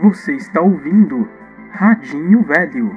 Você está ouvindo Radinho Velho.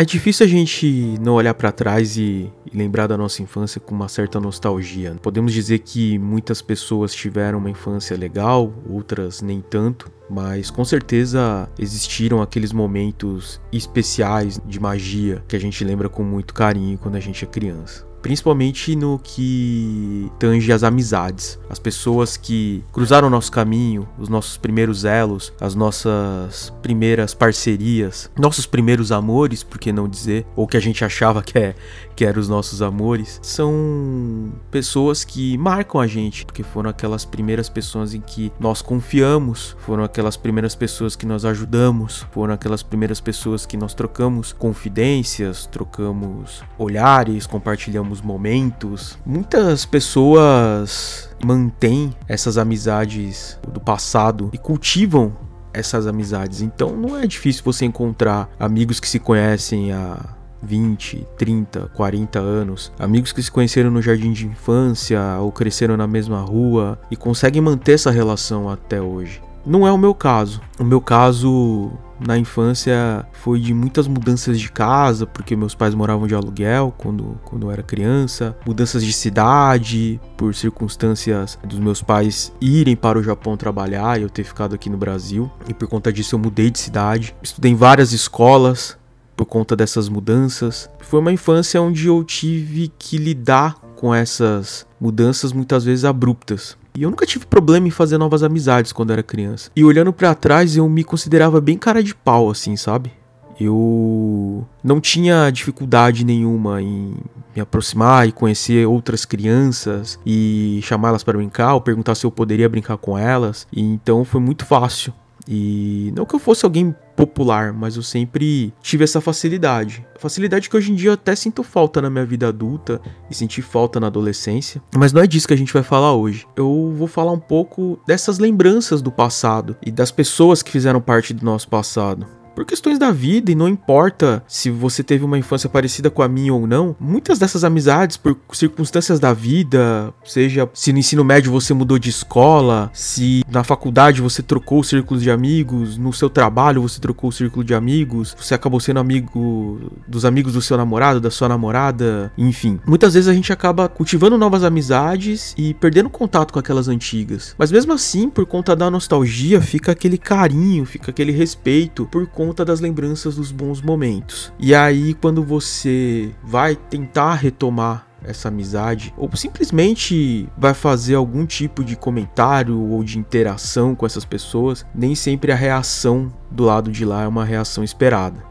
É difícil a gente não olhar para trás e, e, lembrar da nossa infância com uma certa nostalgia. Podemos dizer que muitas pessoas tiveram uma infância legal, outras nem tanto, mas com certeza existiram aqueles momentos especiais de magia que a gente lembra com muito carinho quando a gente é criança principalmente no que tange as amizades, as pessoas que cruzaram o nosso caminho, os nossos primeiros elos, as nossas primeiras parcerias, nossos primeiros amores, por que não dizer, ou que a gente achava que, é, que eram os nossos amores, são pessoas que marcam a gente, porque foram aquelas primeiras pessoas em que nós confiamos, foram aquelas primeiras pessoas que nós ajudamos, foram aquelas primeiras pessoas que nós trocamos confidências, trocamos olhares, compartilhamos momentos. Muitas pessoas mantêm essas amizades do passado e cultivam essas amizades. Então não é difícil você encontrar amigos que se conhecem há 20, 30, 40 anos, amigos que se conheceram no jardim de infância ou cresceram na mesma rua e conseguem manter essa relação até hoje. Não é o meu caso. O meu caso na infância foi de muitas mudanças de casa, porque meus pais moravam de aluguel quando, quando eu era criança, mudanças de cidade, por circunstâncias dos meus pais irem para o Japão trabalhar e eu ter ficado aqui no Brasil. E por conta disso eu mudei de cidade. Estudei em várias escolas por conta dessas mudanças. Foi uma infância onde eu tive que lidar com essas mudanças muitas vezes abruptas. E eu nunca tive problema em fazer novas amizades quando era criança. E olhando para trás, eu me considerava bem cara de pau, assim, sabe? Eu não tinha dificuldade nenhuma em me aproximar e conhecer outras crianças e chamá-las para brincar ou perguntar se eu poderia brincar com elas. E então foi muito fácil. E não que eu fosse alguém popular, mas eu sempre tive essa facilidade. Facilidade que hoje em dia eu até sinto falta na minha vida adulta e senti falta na adolescência. Mas não é disso que a gente vai falar hoje. Eu vou falar um pouco dessas lembranças do passado e das pessoas que fizeram parte do nosso passado por questões da vida e não importa se você teve uma infância parecida com a minha ou não, muitas dessas amizades por circunstâncias da vida, seja se no ensino médio você mudou de escola, se na faculdade você trocou o círculo de amigos, no seu trabalho você trocou o círculo de amigos, você acabou sendo amigo dos amigos do seu namorado, da sua namorada, enfim. Muitas vezes a gente acaba cultivando novas amizades e perdendo contato com aquelas antigas. Mas mesmo assim, por conta da nostalgia, fica aquele carinho, fica aquele respeito por conta das lembranças dos bons momentos. E aí, quando você vai tentar retomar essa amizade, ou simplesmente vai fazer algum tipo de comentário ou de interação com essas pessoas, nem sempre a reação do lado de lá é uma reação esperada.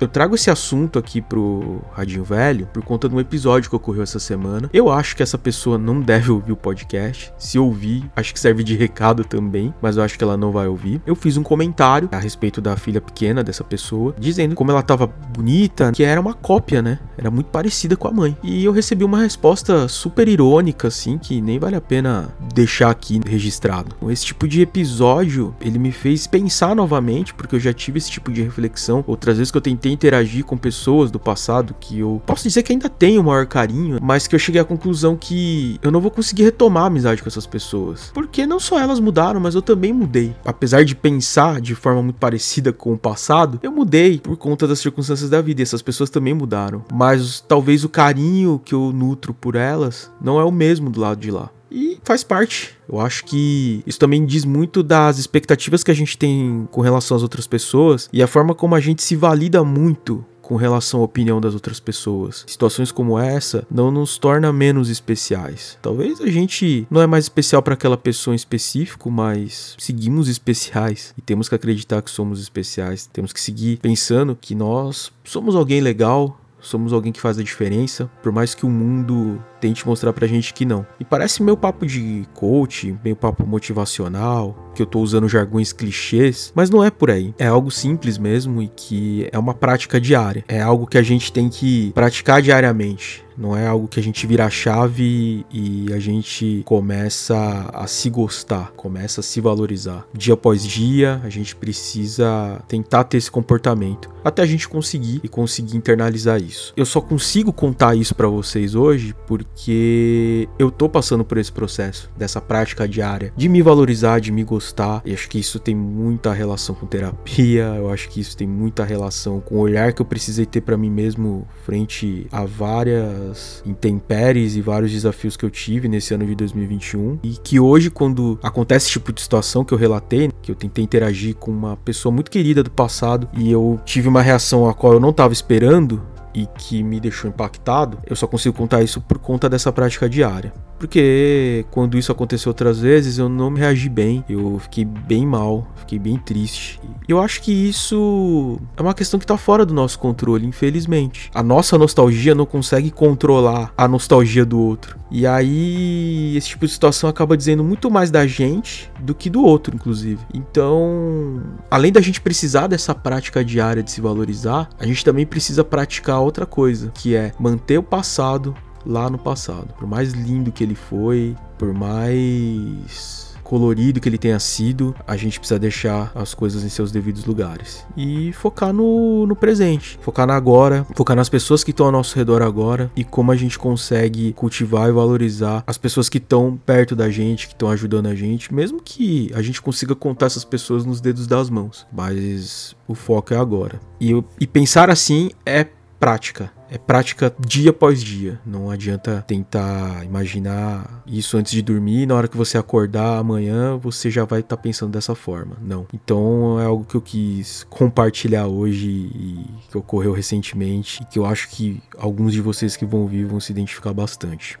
Eu trago esse assunto aqui pro Radinho Velho por conta de um episódio que ocorreu essa semana. Eu acho que essa pessoa não deve ouvir o podcast. Se ouvir, acho que serve de recado também, mas eu acho que ela não vai ouvir. Eu fiz um comentário a respeito da filha pequena dessa pessoa, dizendo como ela tava bonita, que era uma cópia, né? Era muito parecida com a mãe. E eu recebi uma resposta super irônica, assim, que nem vale a pena deixar aqui registrado. Esse tipo de episódio, ele me fez pensar novamente, porque eu já tive esse tipo de reflexão outras vezes que eu tentei interagir com pessoas do passado que eu posso dizer que ainda tenho o maior carinho, mas que eu cheguei à conclusão que eu não vou conseguir retomar a amizade com essas pessoas. Porque não só elas mudaram, mas eu também mudei. Apesar de pensar de forma muito parecida com o passado, eu mudei por conta das circunstâncias da vida e essas pessoas também mudaram. Mas talvez o carinho que eu nutro por elas não é o mesmo do lado de lá. E faz parte. Eu acho que isso também diz muito das expectativas que a gente tem com relação às outras pessoas e a forma como a gente se valida muito com relação à opinião das outras pessoas. Situações como essa não nos torna menos especiais. Talvez a gente não é mais especial para aquela pessoa em específico, mas seguimos especiais e temos que acreditar que somos especiais. Temos que seguir pensando que nós somos alguém legal, somos alguém que faz a diferença, por mais que o mundo tente mostrar pra gente que não. E parece meu papo de coach, meu papo motivacional, que eu tô usando jargões clichês, mas não é por aí. É algo simples mesmo e que é uma prática diária. É algo que a gente tem que praticar diariamente. Não é algo que a gente vira a chave e a gente começa a se gostar, começa a se valorizar. Dia após dia, a gente precisa tentar ter esse comportamento até a gente conseguir e conseguir internalizar isso. Eu só consigo contar isso para vocês hoje porque eu tô passando por esse processo, dessa prática diária de me valorizar, de me gostar. E acho que isso tem muita relação com terapia, eu acho que isso tem muita relação com o olhar que eu precisei ter para mim mesmo frente a várias várias intempéries e vários desafios que eu tive nesse ano de 2021 e que hoje quando acontece esse tipo de situação que eu relatei, que eu tentei interagir com uma pessoa muito querida do passado e eu tive uma reação a qual eu não estava esperando, e que me deixou impactado, eu só consigo contar isso por conta dessa prática diária. Porque quando isso aconteceu outras vezes, eu não me reagi bem, eu fiquei bem mal, fiquei bem triste. E eu acho que isso é uma questão que tá fora do nosso controle, infelizmente. A nossa nostalgia não consegue controlar a nostalgia do outro. E aí, esse tipo de situação acaba dizendo muito mais da gente do que do outro, inclusive. Então, além da gente precisar dessa prática diária de se valorizar, a gente também precisa praticar outra coisa, que é manter o passado lá no passado. Por mais lindo que ele foi, por mais colorido que ele tenha sido, a gente precisa deixar as coisas em seus devidos lugares. E focar no, no presente, focar na agora, focar nas pessoas que estão ao nosso redor agora e como a gente consegue cultivar e valorizar as pessoas que estão perto da gente, que estão ajudando a gente, mesmo que a gente consiga contar essas pessoas nos dedos das mãos. Mas o foco é agora. E, e pensar assim é prática. É prática dia após dia. Não adianta tentar imaginar isso antes de dormir. Na hora que você acordar amanhã, você já vai estar tá pensando dessa forma. Não. Então é algo que eu quis compartilhar hoje e que ocorreu recentemente. E que eu acho que alguns de vocês que vão ouvir vão se identificar bastante.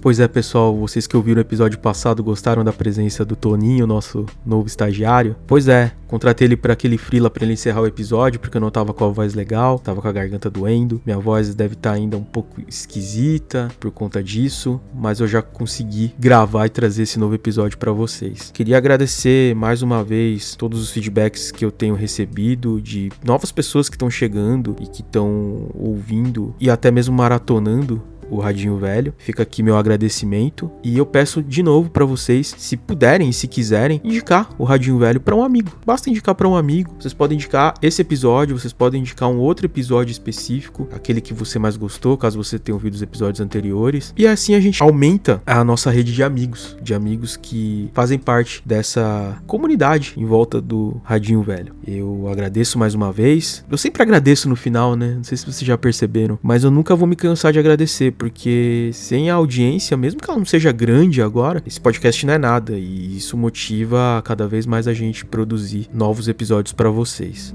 Pois é, pessoal, vocês que ouviram o episódio passado gostaram da presença do Toninho, nosso novo estagiário? Pois é, contratei ele para aquele frila para ele encerrar o episódio, porque eu não tava com a voz legal, tava com a garganta doendo. Minha voz deve estar tá ainda um pouco esquisita por conta disso, mas eu já consegui gravar e trazer esse novo episódio para vocês. Queria agradecer mais uma vez todos os feedbacks que eu tenho recebido de novas pessoas que estão chegando e que estão ouvindo e até mesmo maratonando o Radinho Velho. Fica aqui meu agradecimento e eu peço de novo para vocês, se puderem e se quiserem, indicar o Radinho Velho para um amigo. Basta indicar para um amigo. Vocês podem indicar esse episódio, vocês podem indicar um outro episódio específico, aquele que você mais gostou, caso você tenha ouvido os episódios anteriores. E assim a gente aumenta a nossa rede de amigos, de amigos que fazem parte dessa comunidade em volta do Radinho Velho. Eu agradeço mais uma vez. Eu sempre agradeço no final, né? Não sei se vocês já perceberam, mas eu nunca vou me cansar de agradecer porque sem a audiência, mesmo que ela não seja grande agora, esse podcast não é nada e isso motiva cada vez mais a gente produzir novos episódios para vocês.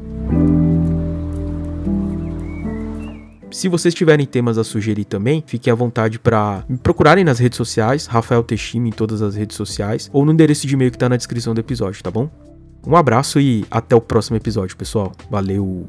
Se vocês tiverem temas a sugerir também, fiquem à vontade para me procurarem nas redes sociais, Rafael Teixime em todas as redes sociais, ou no endereço de e-mail que tá na descrição do episódio, tá bom? Um abraço e até o próximo episódio, pessoal. Valeu!